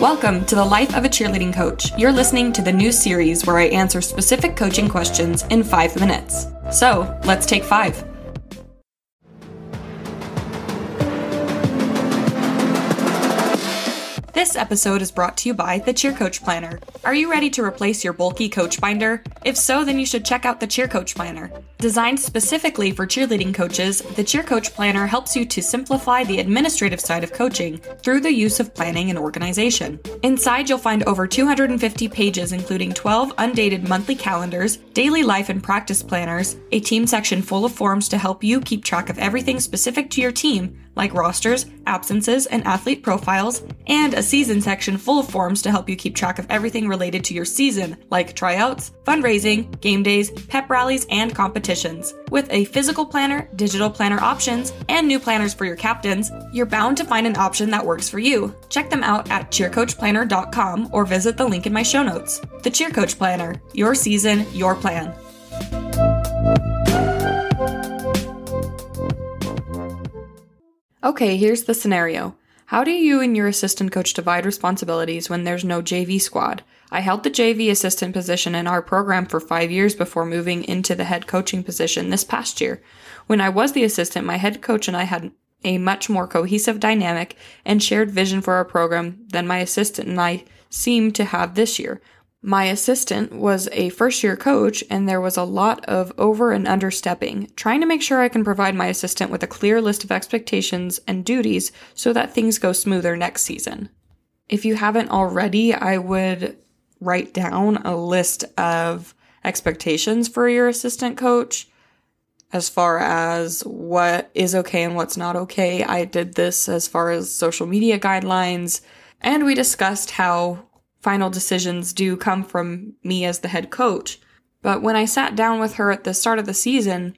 Welcome to the Life of a Cheerleading Coach. You're listening to the new series where I answer specific coaching questions in five minutes. So, let's take five. This episode is brought to you by the Cheer Coach Planner. Are you ready to replace your bulky coach binder? If so, then you should check out the Cheer Coach Planner. Designed specifically for cheerleading coaches, the Cheer Coach Planner helps you to simplify the administrative side of coaching through the use of planning and organization. Inside, you'll find over 250 pages, including 12 undated monthly calendars, daily life and practice planners, a team section full of forms to help you keep track of everything specific to your team, like rosters, absences, and athlete profiles, and a season section full of forms to help you keep track of everything related to your season, like tryouts, fundraising, game days, pep rallies, and competitions. With a physical planner, digital planner options, and new planners for your captains, you're bound to find an option that works for you. Check them out at cheercoachplanner.com or visit the link in my show notes. The Cheer Coach Planner, your season, your plan. Okay, here's the scenario. How do you and your assistant coach divide responsibilities when there's no JV squad? I held the JV assistant position in our program for five years before moving into the head coaching position this past year. When I was the assistant, my head coach and I had a much more cohesive dynamic and shared vision for our program than my assistant and I seem to have this year. My assistant was a first year coach, and there was a lot of over and understepping, trying to make sure I can provide my assistant with a clear list of expectations and duties so that things go smoother next season. If you haven't already, I would write down a list of expectations for your assistant coach as far as what is okay and what's not okay. I did this as far as social media guidelines, and we discussed how final decisions do come from me as the head coach. But when I sat down with her at the start of the season,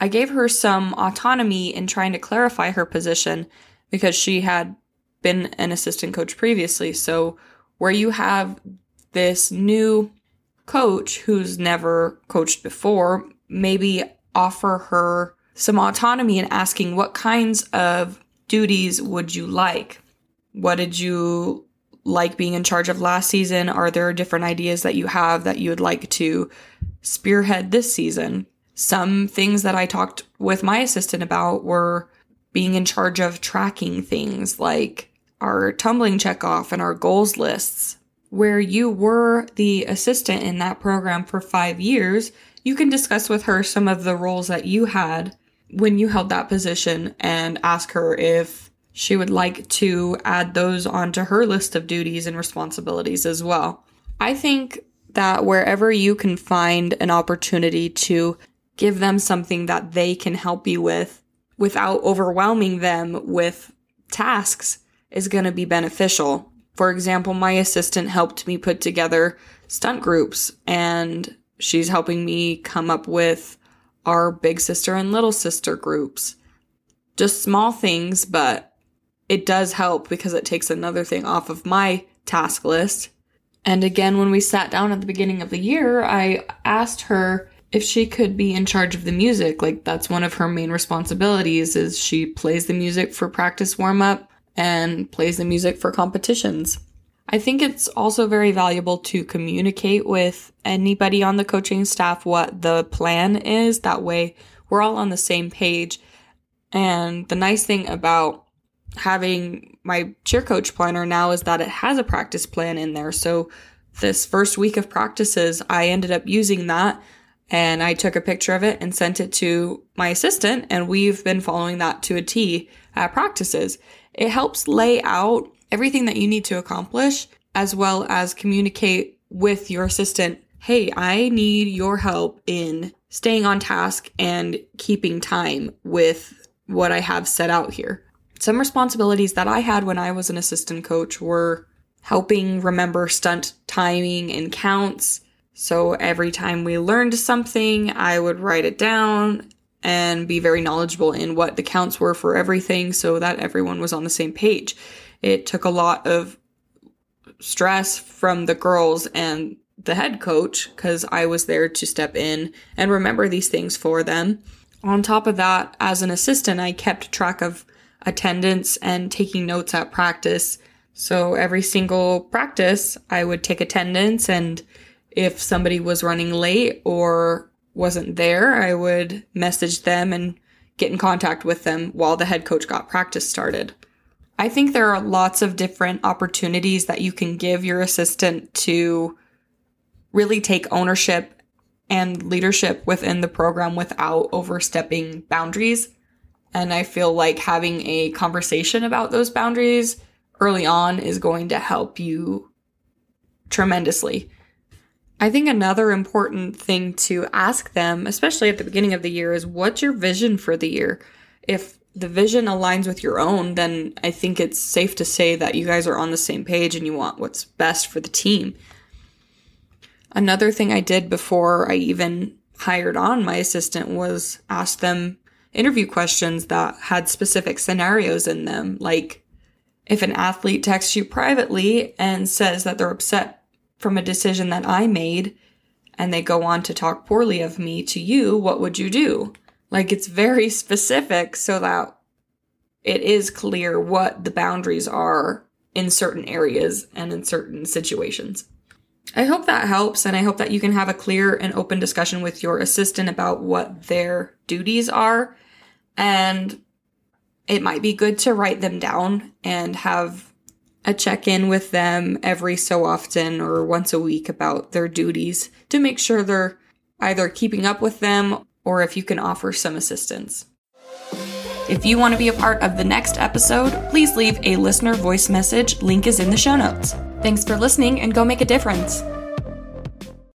I gave her some autonomy in trying to clarify her position because she had been an assistant coach previously. So, where you have this new coach who's never coached before, maybe offer her some autonomy in asking what kinds of duties would you like? What did you like being in charge of last season? Are there different ideas that you have that you would like to spearhead this season? Some things that I talked with my assistant about were being in charge of tracking things like our tumbling checkoff and our goals lists. Where you were the assistant in that program for five years, you can discuss with her some of the roles that you had when you held that position and ask her if she would like to add those onto her list of duties and responsibilities as well. I think that wherever you can find an opportunity to give them something that they can help you with without overwhelming them with tasks is going to be beneficial. For example, my assistant helped me put together stunt groups and she's helping me come up with our big sister and little sister groups. Just small things, but it does help because it takes another thing off of my task list. And again, when we sat down at the beginning of the year, I asked her if she could be in charge of the music. Like that's one of her main responsibilities is she plays the music for practice warm up and plays the music for competitions. I think it's also very valuable to communicate with anybody on the coaching staff what the plan is. That way we're all on the same page. And the nice thing about having my cheer coach planner now is that it has a practice plan in there. So this first week of practices, I ended up using that and I took a picture of it and sent it to my assistant and we've been following that to a T at practices. It helps lay out everything that you need to accomplish as well as communicate with your assistant. Hey, I need your help in staying on task and keeping time with what I have set out here. Some responsibilities that I had when I was an assistant coach were helping remember stunt timing and counts. So every time we learned something, I would write it down and be very knowledgeable in what the counts were for everything so that everyone was on the same page. It took a lot of stress from the girls and the head coach because I was there to step in and remember these things for them. On top of that, as an assistant, I kept track of attendance and taking notes at practice So every single practice, I would take attendance and if somebody was running late or wasn't there, I would message them and get in contact with them while the head coach got practice started. I think there are lots of different opportunities that you can give your assistant to really take ownership and leadership within the program without overstepping boundaries. And I feel like having a conversation about those boundaries early on is going to help you tremendously. I think another important thing to ask them, especially at the beginning of the year, is what's your vision for the year? If the vision aligns with your own, then I think it's safe to say that you guys are on the same page and you want what's best for the team. Another thing I did before I even hired on my assistant was ask them interview questions that had specific scenarios in them. Like if an athlete texts you privately and says that they're upset from a decision that I made and they go on to talk poorly of me to you, what would you do? Like it's very specific so that it is clear what the boundaries are in certain areas and in certain situations. I hope that helps, and I hope that you can have a clear and open discussion with your assistant about what their duties are. And it might be good to write them down and have a check in with them every so often or once a week about their duties to make sure they're either keeping up with them or if you can offer some assistance. If you want to be a part of the next episode, please leave a listener voice message. Link is in the show notes. Thanks for listening and go make a difference.